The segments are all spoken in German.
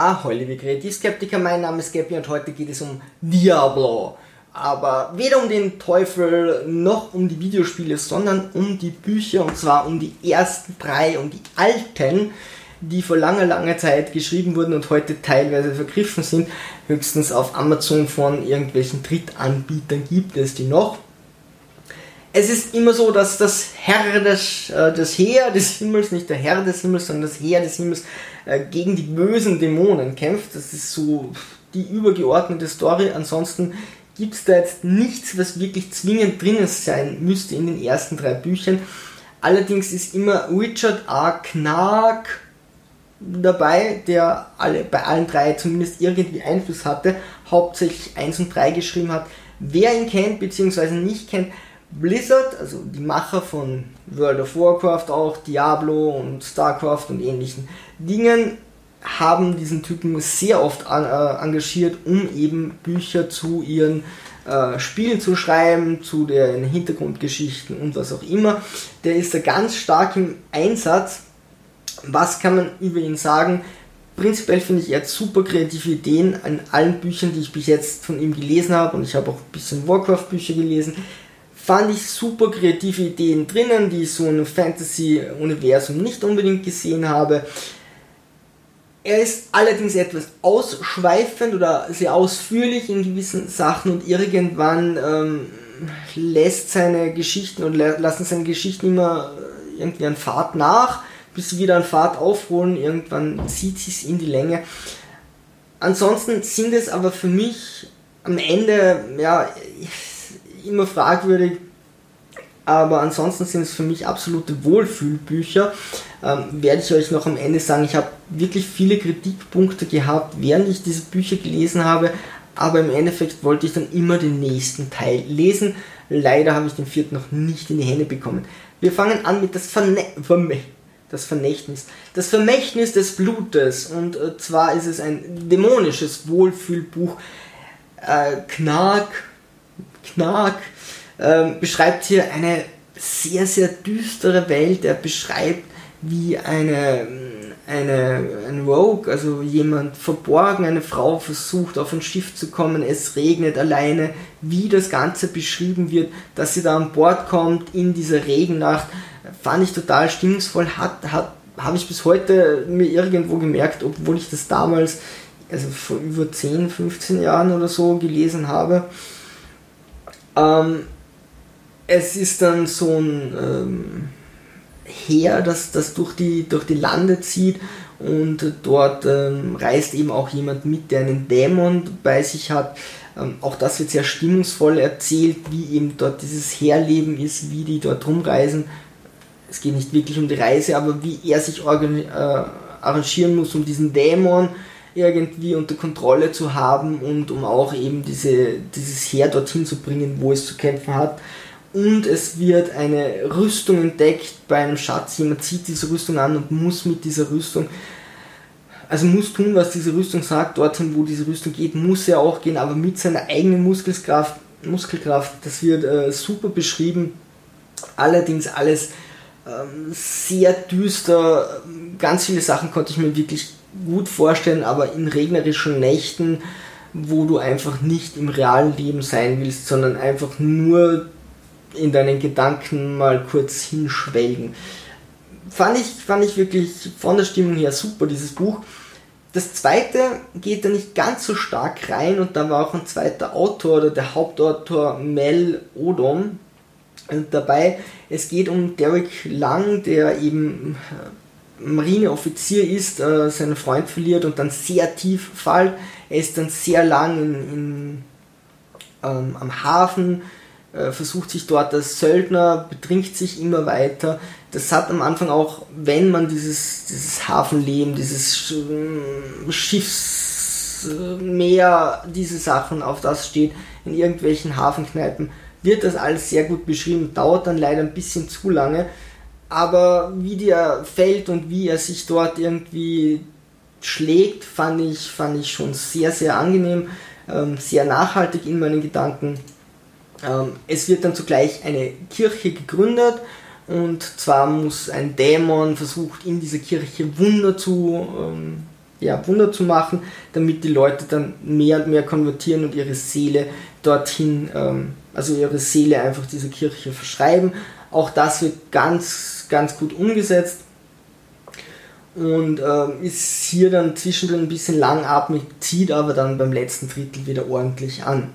Ahoi, liebe Kreativskeptiker, mein Name ist Gabi und heute geht es um Diablo. Aber weder um den Teufel noch um die Videospiele, sondern um die Bücher und zwar um die ersten drei, um die alten, die vor langer, langer Zeit geschrieben wurden und heute teilweise vergriffen sind. Höchstens auf Amazon von irgendwelchen Drittanbietern gibt es die noch es ist immer so, dass das Herr des, äh, das Heer des Himmels, nicht der Herr des Himmels, sondern das Heer des Himmels äh, gegen die bösen Dämonen kämpft. Das ist so die übergeordnete Story. Ansonsten gibt es da jetzt nichts, was wirklich zwingend drin sein müsste in den ersten drei Büchern. Allerdings ist immer Richard A. Knark dabei, der alle, bei allen drei zumindest irgendwie Einfluss hatte, hauptsächlich 1 und 3 geschrieben hat. Wer ihn kennt bzw. nicht kennt, Blizzard, also die Macher von World of Warcraft auch, Diablo und StarCraft und ähnlichen Dingen, haben diesen Typen sehr oft an, äh, engagiert, um eben Bücher zu ihren äh, Spielen zu schreiben, zu den Hintergrundgeschichten und was auch immer. Der ist da ganz stark im Einsatz. Was kann man über ihn sagen? Prinzipiell finde ich, er hat super kreative Ideen an allen Büchern, die ich bis jetzt von ihm gelesen habe. Und ich habe auch ein bisschen Warcraft-Bücher gelesen fand ich super kreative Ideen drinnen, die ich so im Fantasy-Universum nicht unbedingt gesehen habe. Er ist allerdings etwas ausschweifend oder sehr ausführlich in gewissen Sachen und irgendwann ähm, lässt seine Geschichten und lassen seine Geschichten immer irgendwie an Fahrt nach, bis sie wieder an Fahrt aufholen. Irgendwann zieht sich in die Länge. Ansonsten sind es aber für mich am Ende, ja, immer fragwürdig, aber ansonsten sind es für mich absolute Wohlfühlbücher. Ähm, werde ich euch noch am Ende sagen, ich habe wirklich viele Kritikpunkte gehabt, während ich diese Bücher gelesen habe, aber im Endeffekt wollte ich dann immer den nächsten Teil lesen. Leider habe ich den vierten noch nicht in die Hände bekommen. Wir fangen an mit das, Verne Verme das Vermächtnis. Das Vermächtnis des Blutes. Und äh, zwar ist es ein dämonisches Wohlfühlbuch. Äh, Knark, Knark ähm, beschreibt hier eine sehr, sehr düstere Welt. Er beschreibt, wie eine, eine, ein Rogue, also jemand verborgen, eine Frau versucht auf ein Schiff zu kommen, es regnet alleine, wie das Ganze beschrieben wird, dass sie da an Bord kommt in dieser Regennacht, fand ich total stimmungsvoll, hat, hat, habe ich bis heute mir irgendwo gemerkt, obwohl ich das damals, also vor über 10, 15 Jahren oder so gelesen habe. Ähm, es ist dann so ein ähm, Heer, das, das durch, die, durch die Lande zieht und dort ähm, reist eben auch jemand mit, der einen Dämon bei sich hat. Ähm, auch das wird sehr stimmungsvoll erzählt, wie eben dort dieses Heerleben ist, wie die dort rumreisen. Es geht nicht wirklich um die Reise, aber wie er sich äh, arrangieren muss, um diesen Dämon irgendwie unter Kontrolle zu haben und um auch eben diese, dieses Heer dorthin zu bringen, wo es zu kämpfen hat. Und es wird eine Rüstung entdeckt bei einem Schatz. Jemand zieht diese Rüstung an und muss mit dieser Rüstung, also muss tun, was diese Rüstung sagt. Dorthin, wo diese Rüstung geht, muss er auch gehen, aber mit seiner eigenen Muskelkraft. Muskelkraft das wird äh, super beschrieben. Allerdings alles ähm, sehr düster. Ganz viele Sachen konnte ich mir wirklich gut vorstellen, aber in regnerischen Nächten, wo du einfach nicht im realen Leben sein willst, sondern einfach nur in deinen Gedanken mal kurz hinschwelgen. Fand ich, fand ich wirklich von der Stimmung her super, dieses Buch. Das zweite geht da nicht ganz so stark rein und da war auch ein zweiter Autor oder der Hauptautor Mel Odom dabei. Es geht um Derek Lang, der eben Marineoffizier ist, äh, seinen Freund verliert und dann sehr tief fällt. Er ist dann sehr lang in, in, ähm, am Hafen, äh, versucht sich dort als Söldner, betrinkt sich immer weiter. Das hat am Anfang auch, wenn man dieses, dieses Hafenleben, dieses äh, Schiffsmeer, diese Sachen, auf das steht, in irgendwelchen Hafenkneipen, wird das alles sehr gut beschrieben, dauert dann leider ein bisschen zu lange aber wie der fällt und wie er sich dort irgendwie schlägt, fand ich, fand ich schon sehr, sehr angenehm, ähm, sehr nachhaltig in meinen Gedanken. Ähm, es wird dann zugleich eine Kirche gegründet und zwar muss ein Dämon versucht in dieser Kirche Wunder zu ähm, ja, Wunder zu machen, damit die Leute dann mehr und mehr konvertieren und ihre Seele dorthin, ähm, also ihre Seele einfach dieser Kirche verschreiben. Auch das wird ganz, ganz gut umgesetzt und ähm, ist hier dann zwischendrin ein bisschen langatmig, zieht aber dann beim letzten Drittel wieder ordentlich an.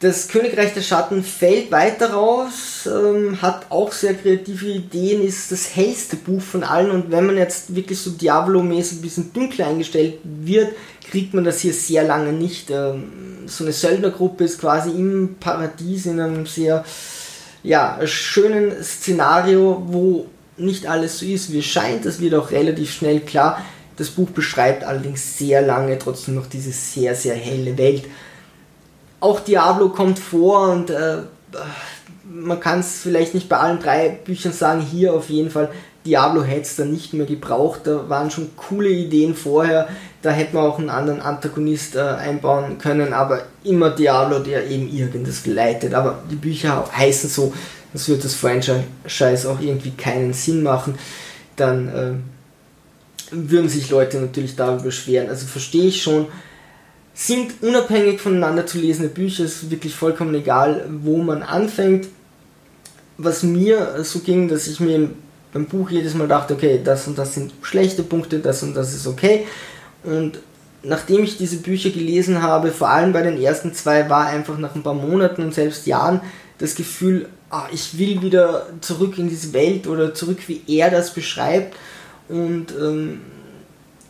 Das Königreich der Schatten fällt weiter raus, ähm, hat auch sehr kreative Ideen, ist das hellste Buch von allen und wenn man jetzt wirklich so Diablo-mäßig ein bisschen dunkler eingestellt wird, kriegt man das hier sehr lange nicht. Ähm, so eine Söldnergruppe ist quasi im Paradies in einem sehr ja, schönen Szenario, wo nicht alles so ist, wie es scheint. Das wird auch relativ schnell klar. Das Buch beschreibt allerdings sehr lange trotzdem noch diese sehr, sehr helle Welt. Auch Diablo kommt vor und äh, man kann es vielleicht nicht bei allen drei Büchern sagen, hier auf jeden Fall, Diablo hätte es dann nicht mehr gebraucht, da waren schon coole Ideen vorher, da hätte man auch einen anderen Antagonist äh, einbauen können, aber immer Diablo, der eben irgendwas leitet, aber die Bücher heißen so, das wird das Franchise auch irgendwie keinen Sinn machen, dann äh, würden sich Leute natürlich darüber beschweren, also verstehe ich schon, sind unabhängig voneinander zu lesende Bücher, ist wirklich vollkommen egal, wo man anfängt. Was mir so ging, dass ich mir beim Buch jedes Mal dachte, okay, das und das sind schlechte Punkte, das und das ist okay. Und nachdem ich diese Bücher gelesen habe, vor allem bei den ersten zwei, war einfach nach ein paar Monaten und selbst Jahren das Gefühl, ah, ich will wieder zurück in diese Welt oder zurück, wie er das beschreibt. Und ähm,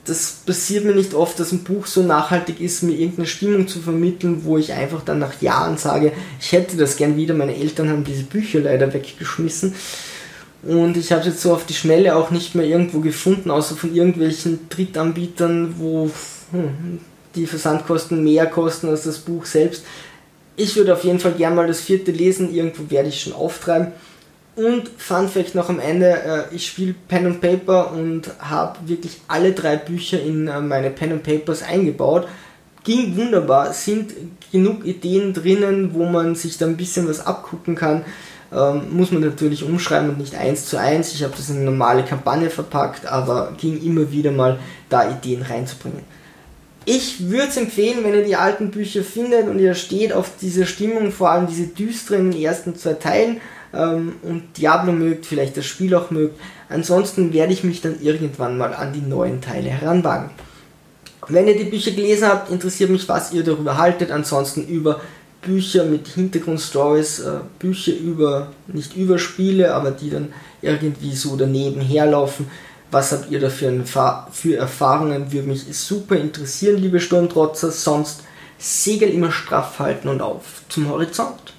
das passiert mir nicht oft, dass ein Buch so nachhaltig ist, mir irgendeine Stimmung zu vermitteln, wo ich einfach dann nach Jahren sage, ich hätte das gern wieder. Meine Eltern haben diese Bücher leider weggeschmissen. Und ich habe es jetzt so auf die Schnelle auch nicht mehr irgendwo gefunden, außer von irgendwelchen Drittanbietern, wo hm, die Versandkosten mehr kosten als das Buch selbst. Ich würde auf jeden Fall gern mal das vierte lesen, irgendwo werde ich schon auftreiben. Und Fun Fact noch am Ende, äh, ich spiele Pen and Paper und habe wirklich alle drei Bücher in äh, meine Pen and Papers eingebaut. Ging wunderbar, sind genug Ideen drinnen, wo man sich da ein bisschen was abgucken kann. Ähm, muss man natürlich umschreiben und nicht eins zu eins. Ich habe das in eine normale Kampagne verpackt, aber ging immer wieder mal da Ideen reinzubringen. Ich würde es empfehlen, wenn ihr die alten Bücher findet und ihr steht auf diese Stimmung, vor allem diese düsteren ersten zwei Teilen ähm, und Diablo mögt, vielleicht das Spiel auch mögt. Ansonsten werde ich mich dann irgendwann mal an die neuen Teile heranwagen. Wenn ihr die Bücher gelesen habt, interessiert mich, was ihr darüber haltet. Ansonsten über Bücher mit Hintergrundstories, äh, Bücher über, nicht über Spiele, aber die dann irgendwie so daneben herlaufen. Was habt ihr da für, für Erfahrungen? Würde mich super interessieren, liebe Sturmtrotzer. Sonst Segel immer straff halten und auf zum Horizont.